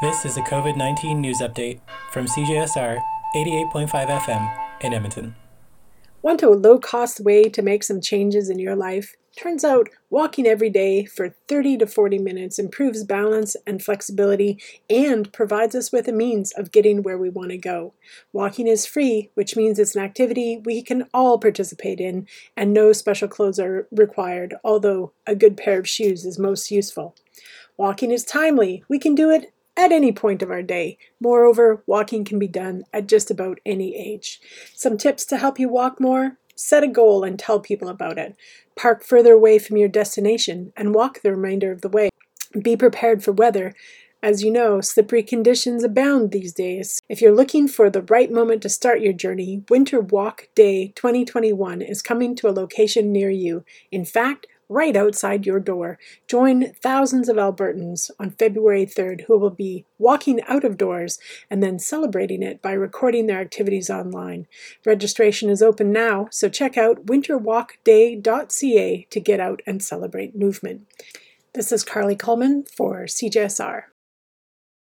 This is a COVID 19 news update from CJSR 88.5 FM in Edmonton. Want a low cost way to make some changes in your life? Turns out walking every day for 30 to 40 minutes improves balance and flexibility and provides us with a means of getting where we want to go. Walking is free, which means it's an activity we can all participate in, and no special clothes are required, although a good pair of shoes is most useful. Walking is timely. We can do it at any point of our day. Moreover, walking can be done at just about any age. Some tips to help you walk more set a goal and tell people about it. Park further away from your destination and walk the remainder of the way. Be prepared for weather. As you know, slippery conditions abound these days. If you're looking for the right moment to start your journey, Winter Walk Day 2021 is coming to a location near you. In fact, right outside your door. Join thousands of Albertans on February 3rd who will be walking out of doors and then celebrating it by recording their activities online. Registration is open now, so check out winterwalkday.ca to get out and celebrate movement. This is Carly Coleman for CJSR.